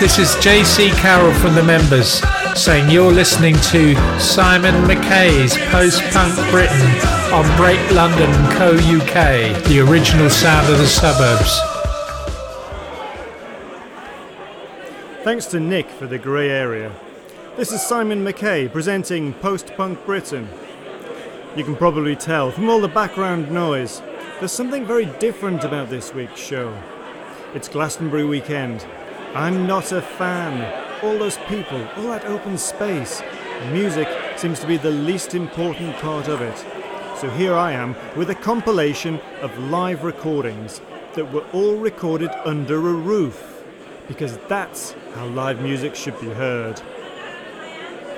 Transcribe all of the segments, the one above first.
This is JC Carroll from the members saying you're listening to Simon McKay's Post Punk Britain on Break London Co UK, the original sound of the suburbs. Thanks to Nick for the grey area. This is Simon McKay presenting Post Punk Britain. You can probably tell from all the background noise, there's something very different about this week's show. It's Glastonbury weekend. I'm not a fan. All those people, all that open space. Music seems to be the least important part of it. So here I am with a compilation of live recordings that were all recorded under a roof. Because that's how live music should be heard.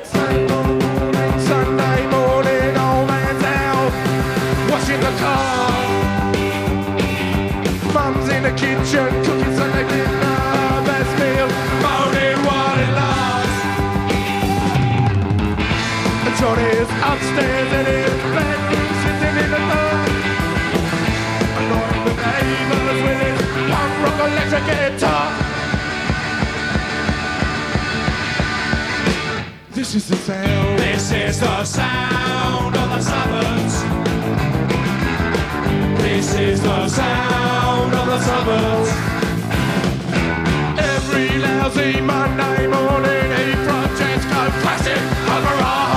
Sunday morning, old man's out, washing the car. Mum's in the kitchen, And Johnny's upstairs in his bedroom, sitting in the dark. Annoying the neighbours with his punk rock electric guitar. This is the sound. This is the sound of the suburbs. This is the sound of the suburbs. Every lousy Monday morning, he projects go classic over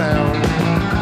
sound.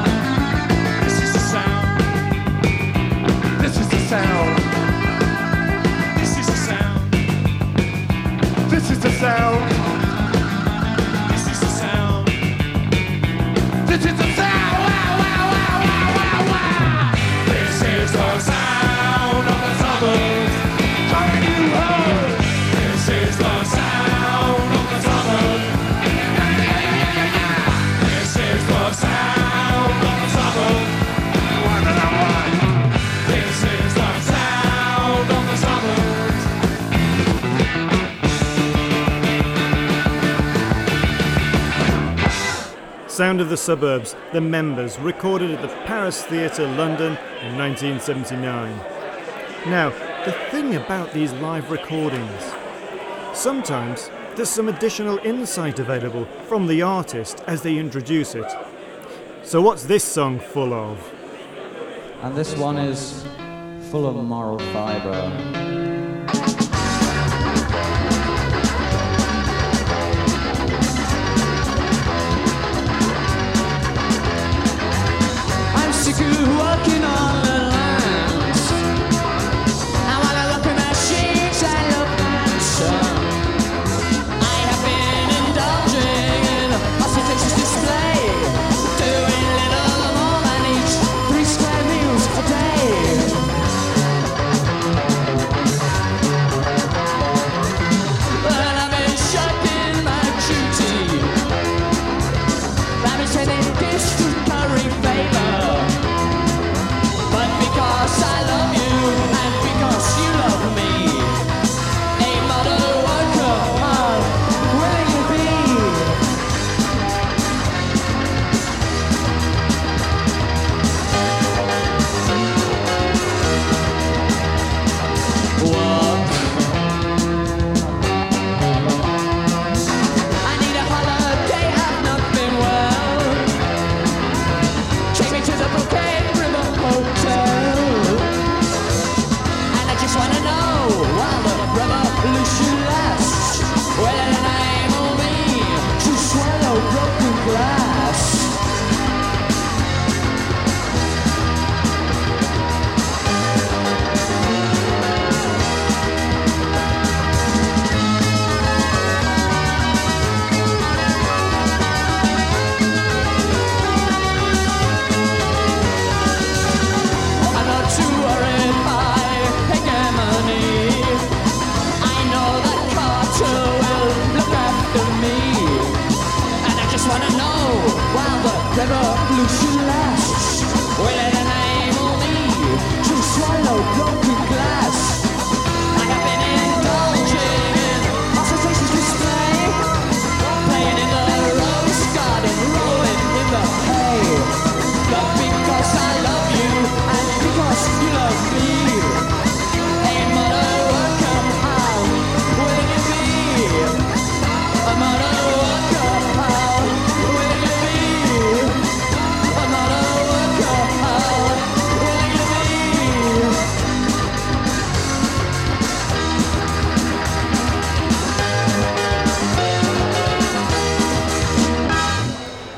Sound of the Suburbs, The Members, recorded at the Paris Theatre, London in 1979. Now, the thing about these live recordings, sometimes there's some additional insight available from the artist as they introduce it. So, what's this song full of? And this one is full of moral fibre. walking Because I love you, and because you love me.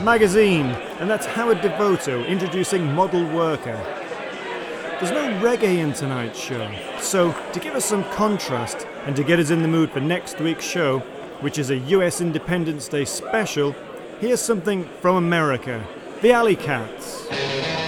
Magazine, and that's Howard Devoto introducing Model Worker. There's no reggae in tonight's show, so to give us some contrast and to get us in the mood for next week's show, which is a US Independence Day special, here's something from America the Alley Cats.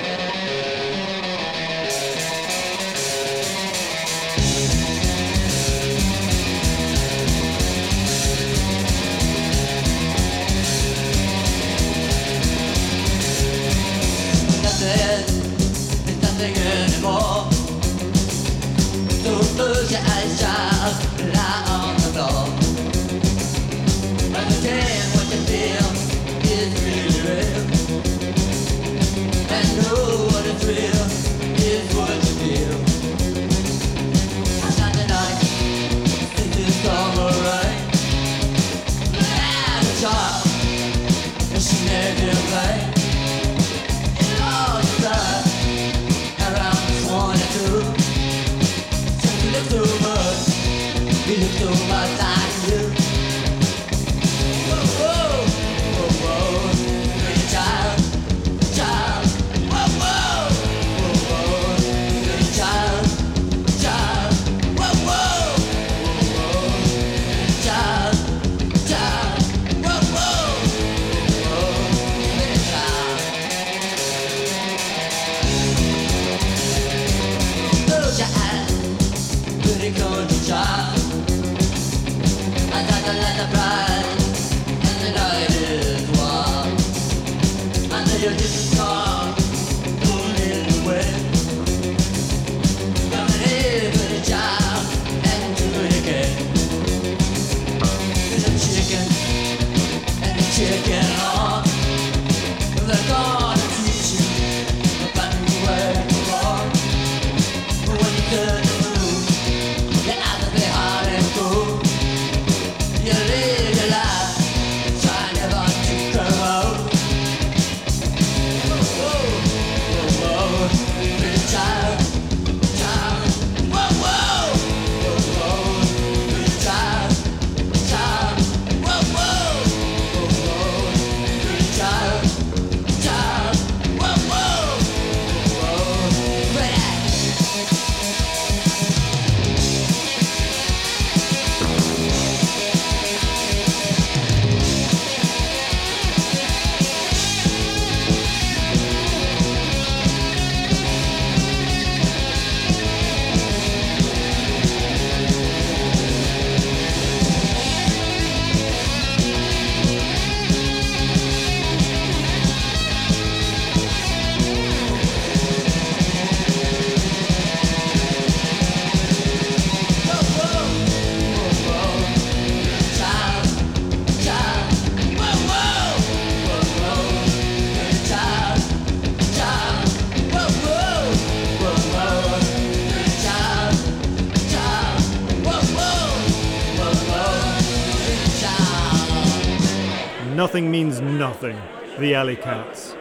The Alley Cats.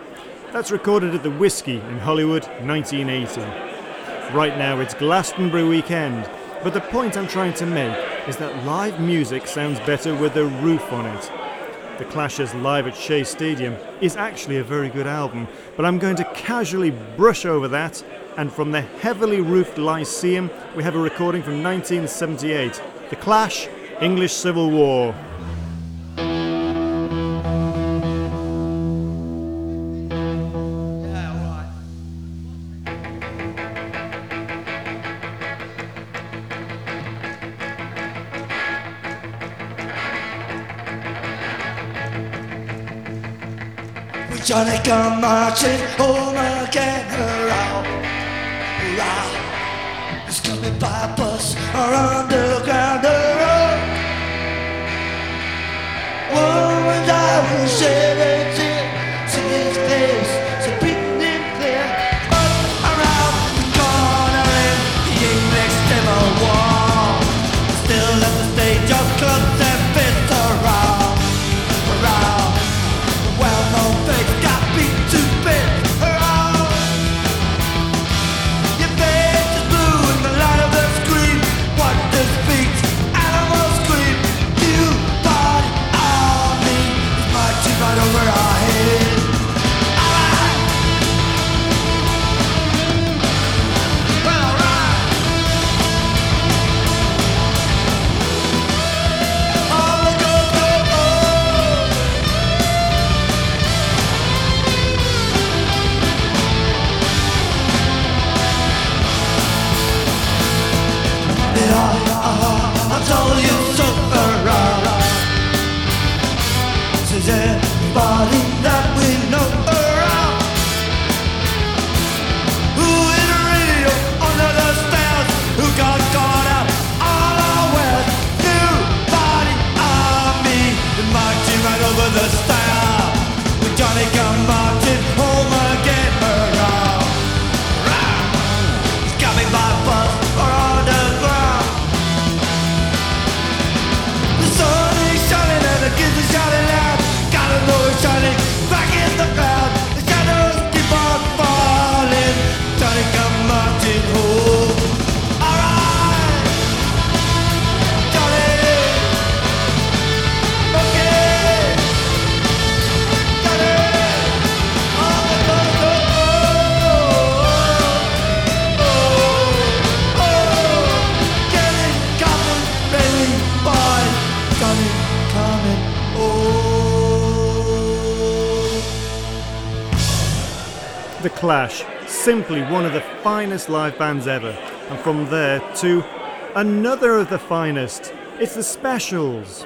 That's recorded at the Whisky in Hollywood, 1980. Right now it's Glastonbury weekend, but the point I'm trying to make is that live music sounds better with a roof on it. The Clash's Live at Shea Stadium is actually a very good album, but I'm going to casually brush over that, and from the heavily roofed Lyceum, we have a recording from 1978 The Clash, English Civil War. Johnny come marching home again, hurrah, hurrah. He's coming by bus or underground simply one of the finest live bands ever. And from there to another of the finest. It's the Specials.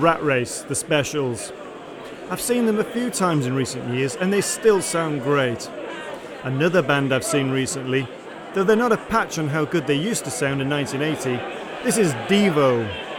Rat Race, the specials. I've seen them a few times in recent years and they still sound great. Another band I've seen recently, though they're not a patch on how good they used to sound in 1980, this is Devo.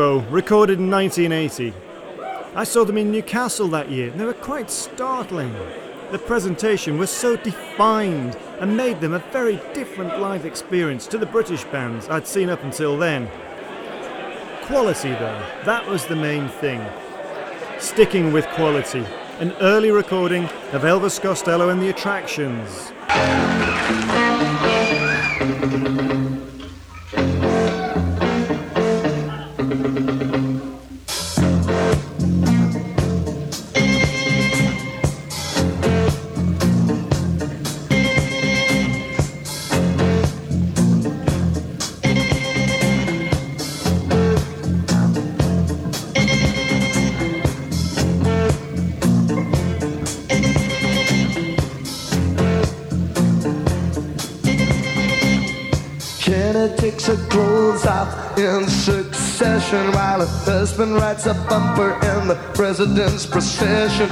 Devo, recorded in 1980. I saw them in Newcastle that year, and they were quite startling. The presentation was so defined and made them a very different live experience to the British bands I'd seen up until then. Quality, though, that was the main thing. Sticking with quality. An early recording of Elvis Costello and the Attractions. Takes her clothes off in succession while her husband rides a bumper in the president's procession.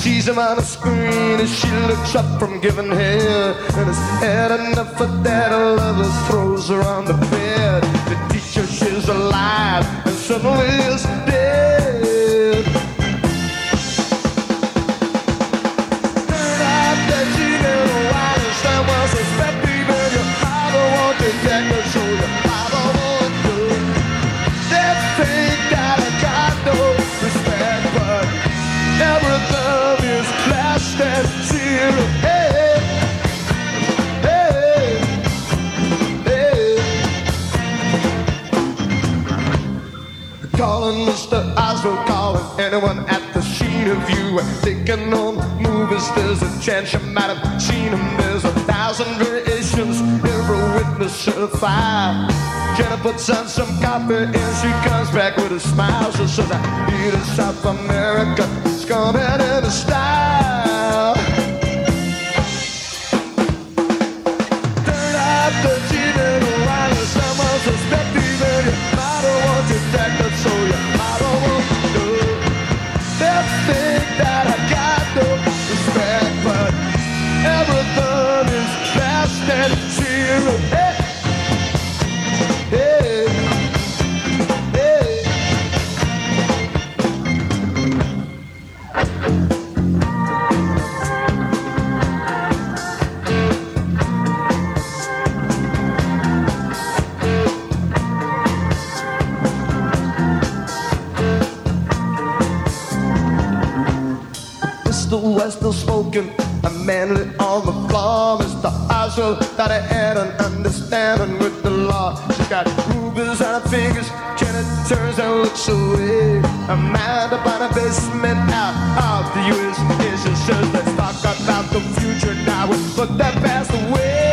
She's him on a screen as she looks up from giving head, and has had enough of that. Her lover throws her on the bed. The teacher she's alive and suddenly is dead. You. Thinking on movies, there's a chance you might have seen him. There's a thousand variations, every witness certified. Jenna puts on some coffee and she comes back with a smile. She says, I need a South America, it's coming in a style. Mr. Western spoken, a man lit on the floor. Mr. Oswald that I had an understanding with the law. She got rubies on her fingers, Janet turns and looks away. A man on a basement out of the US. She says, let's talk about the future now. Put that past away.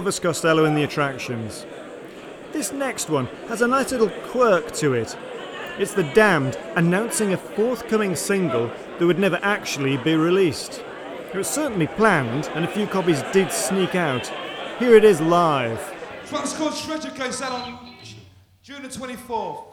Elvis Costello and the Attractions. This next one has a nice little quirk to it. It's The Damned announcing a forthcoming single that would never actually be released. It was certainly planned, and a few copies did sneak out. Here it is live. One's called Stretcher Case out on June the 24th.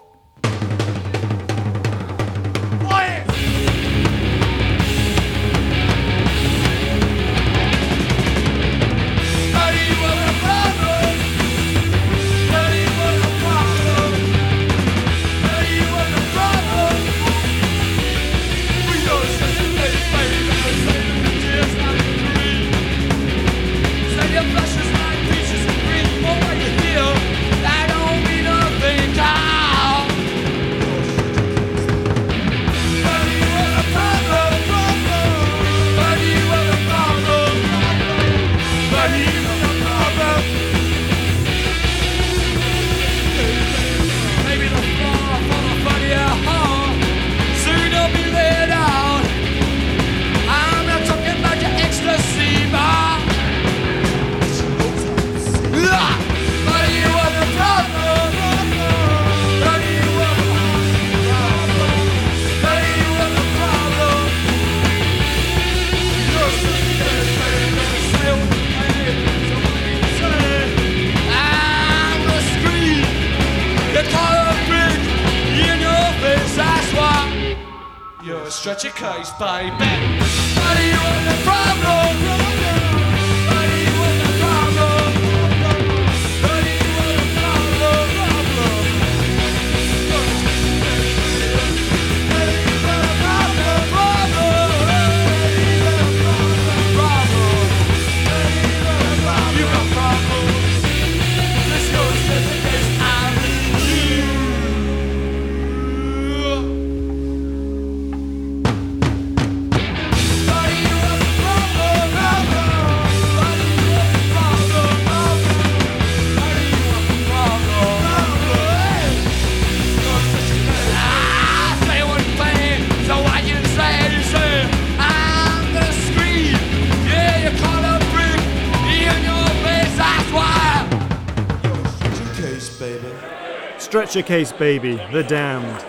Stretcher Case Baby, The Damned.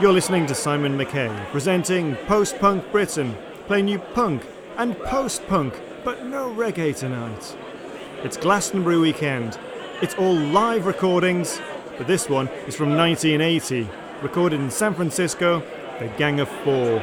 You're listening to Simon McKay, presenting Post Punk Britain, playing you punk and post punk, but no reggae tonight. It's Glastonbury weekend. It's all live recordings, but this one is from 1980, recorded in San Francisco, The Gang of Four.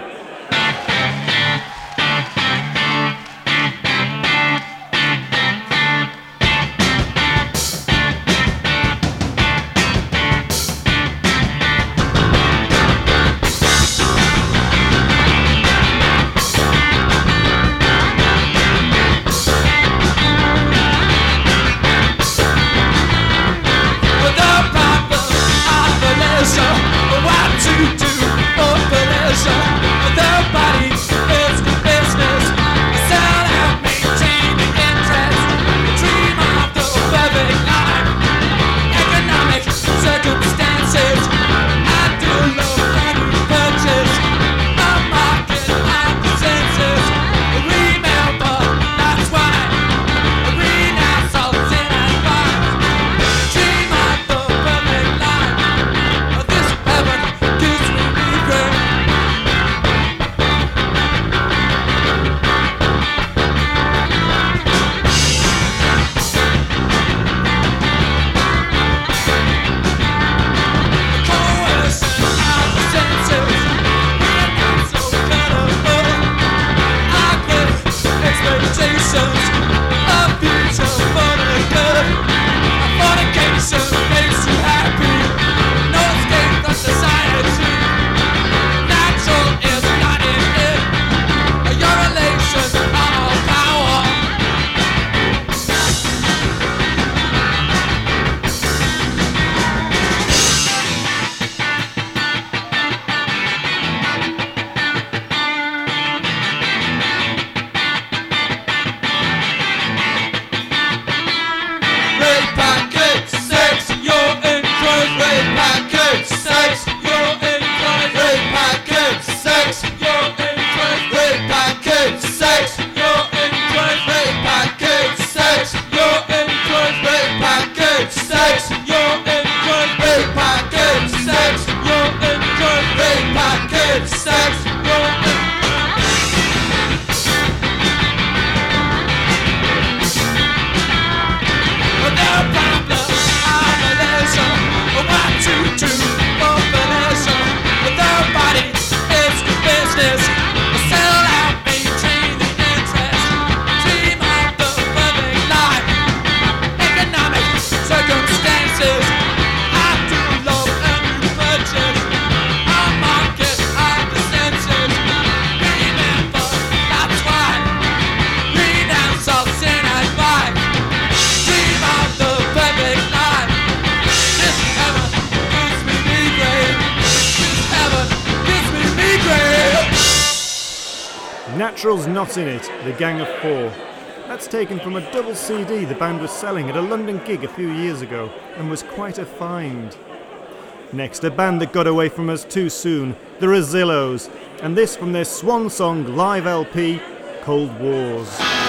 CD the band was selling at a London gig a few years ago and was quite a find. Next, a band that got away from us too soon, the Rezillos, and this from their swan song live LP, Cold Wars.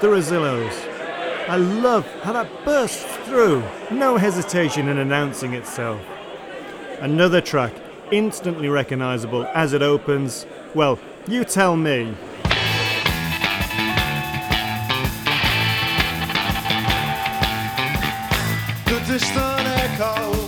the Rezillos. I love how that bursts through, no hesitation in announcing itself. Another track, instantly recognisable as it opens. Well, you tell me. The distant echo.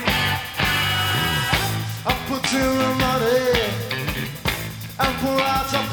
to the money and pour out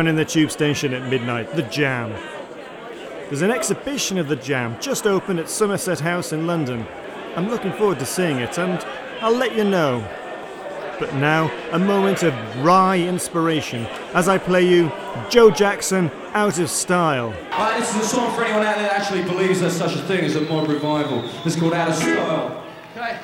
down in the tube station at midnight, The Jam. There's an exhibition of The Jam just open at Somerset House in London. I'm looking forward to seeing it and I'll let you know. But now, a moment of wry inspiration as I play you Joe Jackson Out of Style. Uh, this is a song for anyone out there that actually believes there's such a thing as a mod revival. It's called Out of Style. Okay.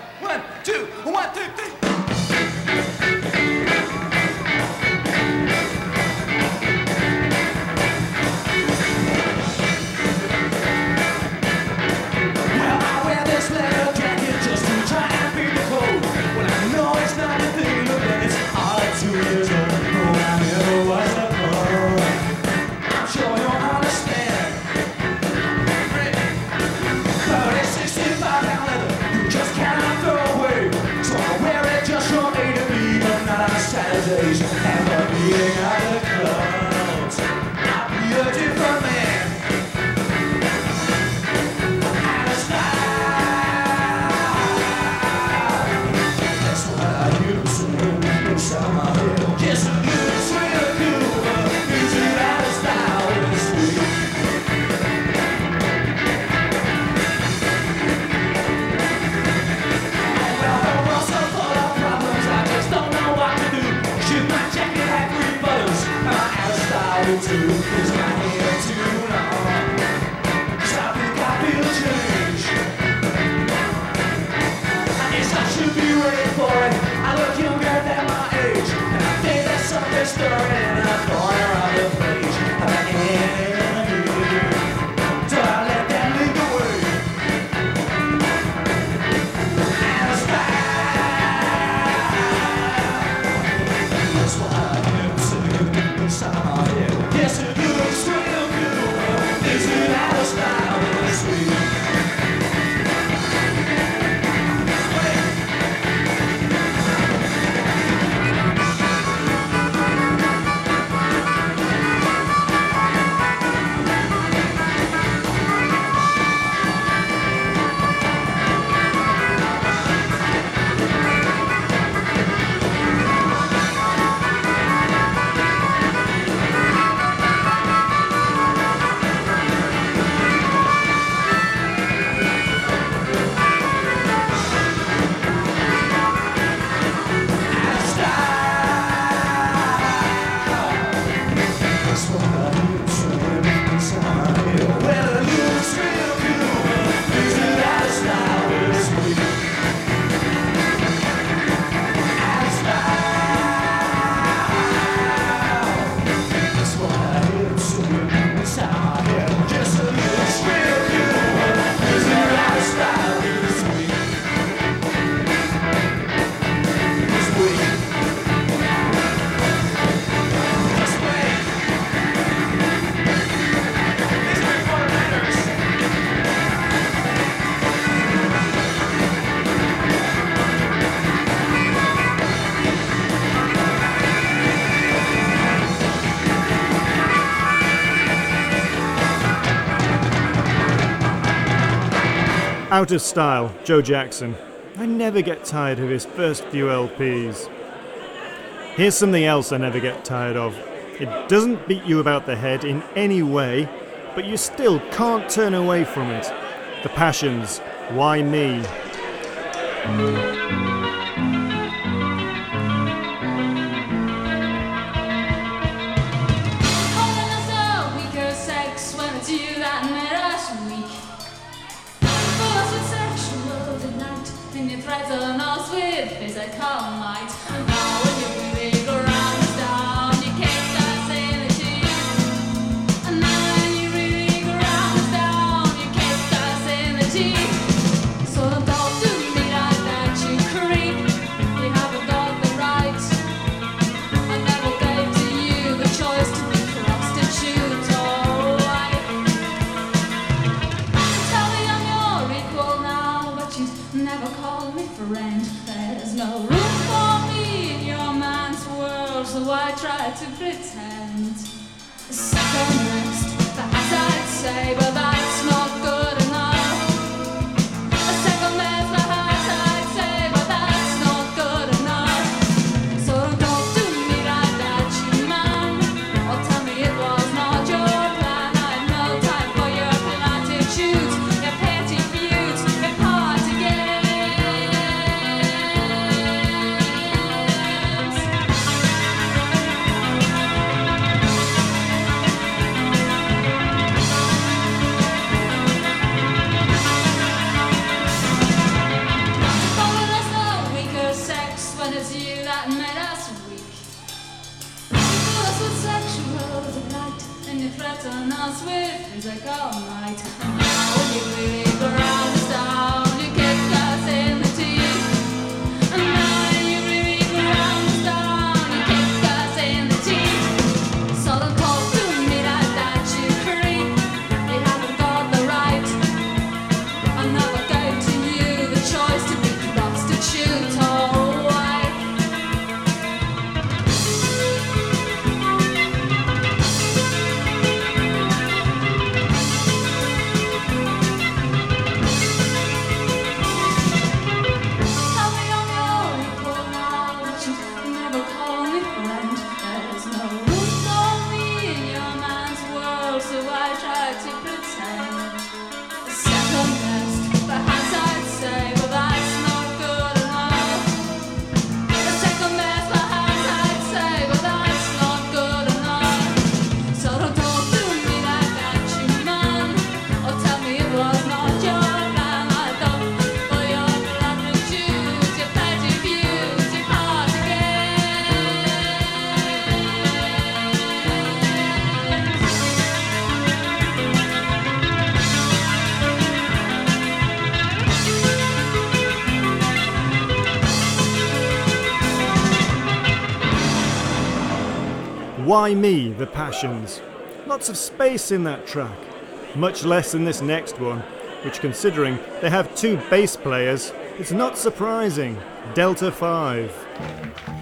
Out of Style, Joe Jackson. I never get tired of his first few LPs. Here's something else I never get tired of. It doesn't beat you about the head in any way, but you still can't turn away from it. The Passions, Why Me? Why Me, The Passions. Lots of space in that track, much less in this next one, which, considering they have two bass players, it's not surprising. Delta 5.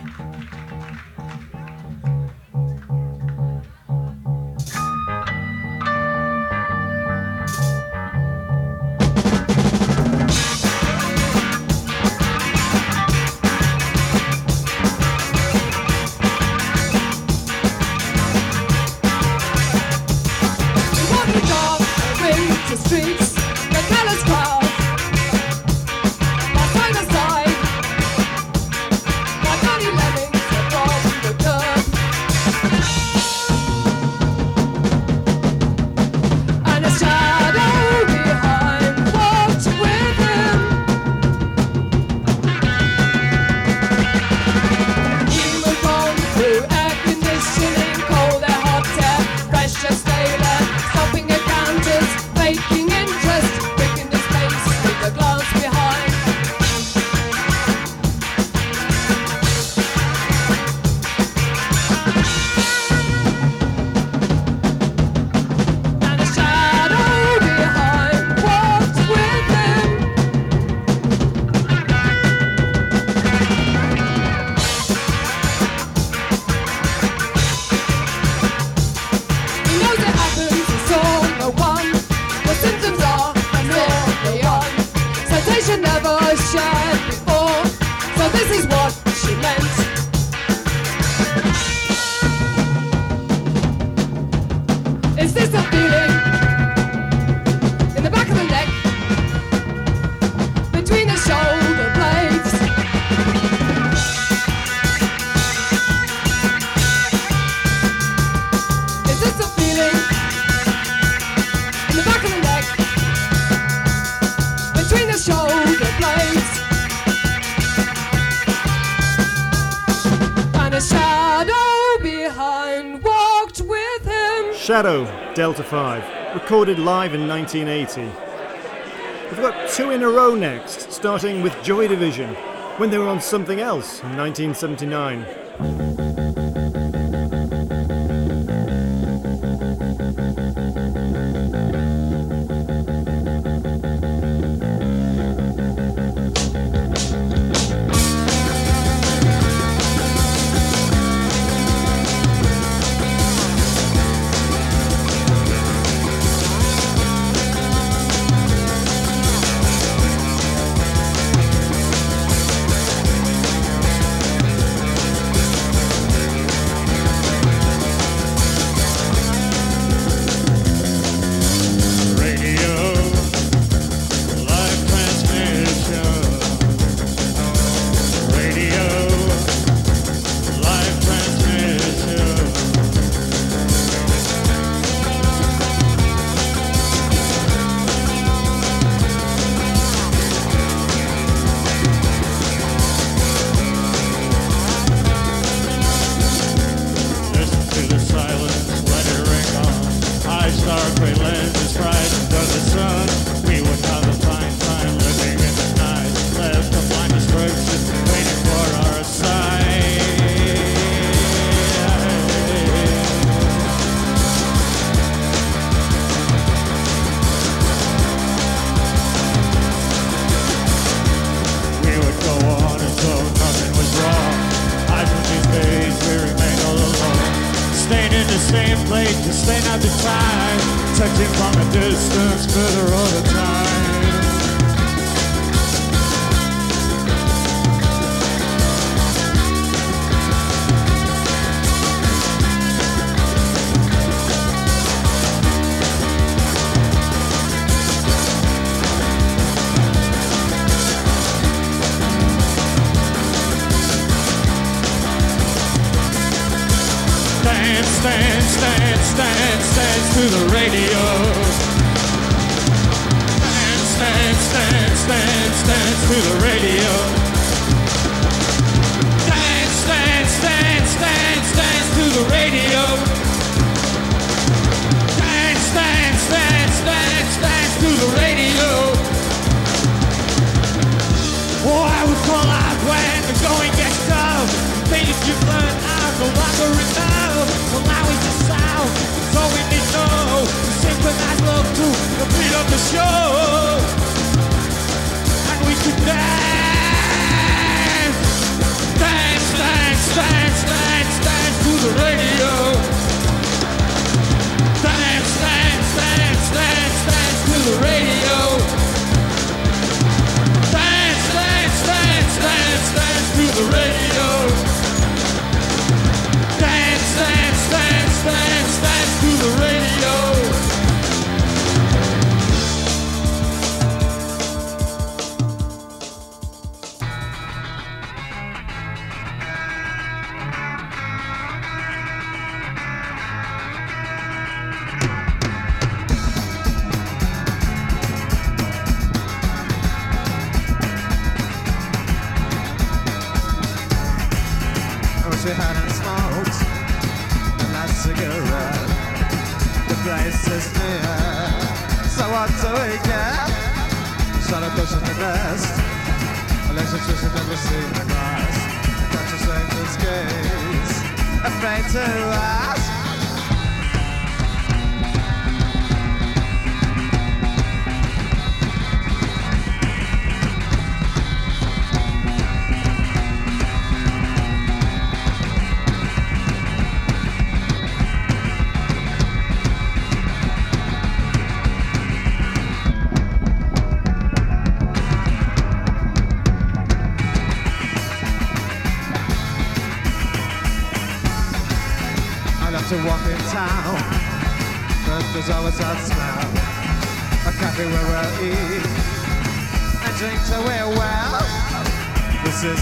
Shadow, Delta 5, recorded live in 1980. We've got two in a row next, starting with Joy Division, when they were on something else in 1979.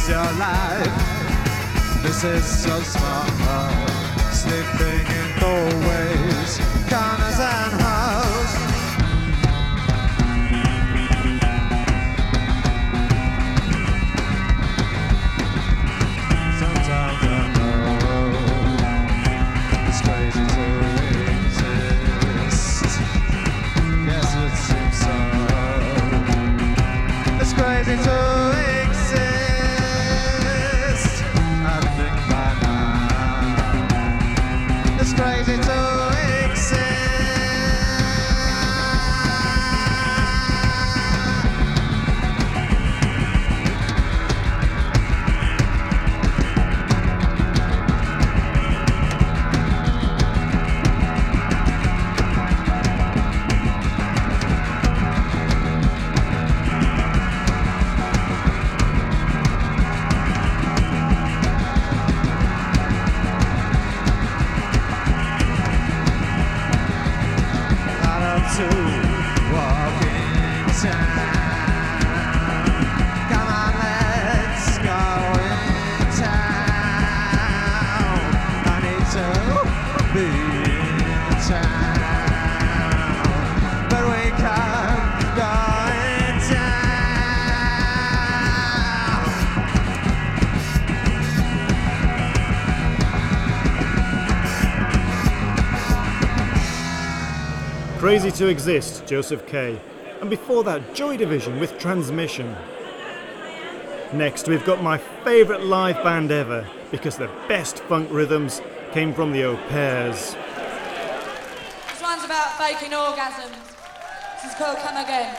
is your life. This is so small. Sleeping in doorways. Gonna Crazy to Exist, Josef K. And before that, Joy Division with Transmission. Next, we've got my favourite live band ever because the best funk rhythms came from the Au Pairs. This one's about faking orgasms. This is called Come Again.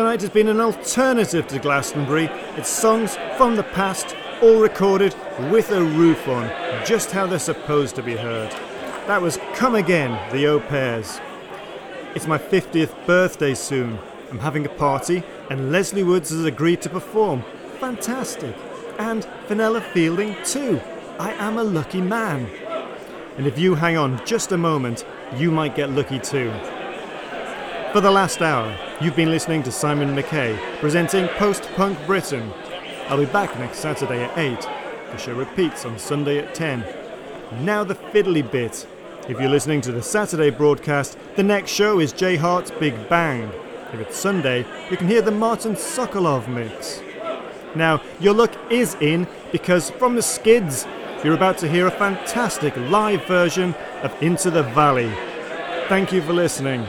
Tonight has been an alternative to Glastonbury. It's songs from the past, all recorded with a roof on, just how they're supposed to be heard. That was Come Again, the Au Pairs. It's my 50th birthday soon. I'm having a party, and Lesley Woods has agreed to perform. Fantastic. And Vanilla Fielding, too. I am a lucky man. And if you hang on just a moment, you might get lucky too. For the last hour, you've been listening to Simon McKay presenting Post Punk Britain. I'll be back next Saturday at 8. The show repeats on Sunday at 10. Now the fiddly bit. If you're listening to the Saturday broadcast, the next show is Jay Hart's Big Bang. If it's Sunday, you can hear the Martin Sokolov mix. Now, your luck is in because from the skids, you're about to hear a fantastic live version of Into the Valley. Thank you for listening.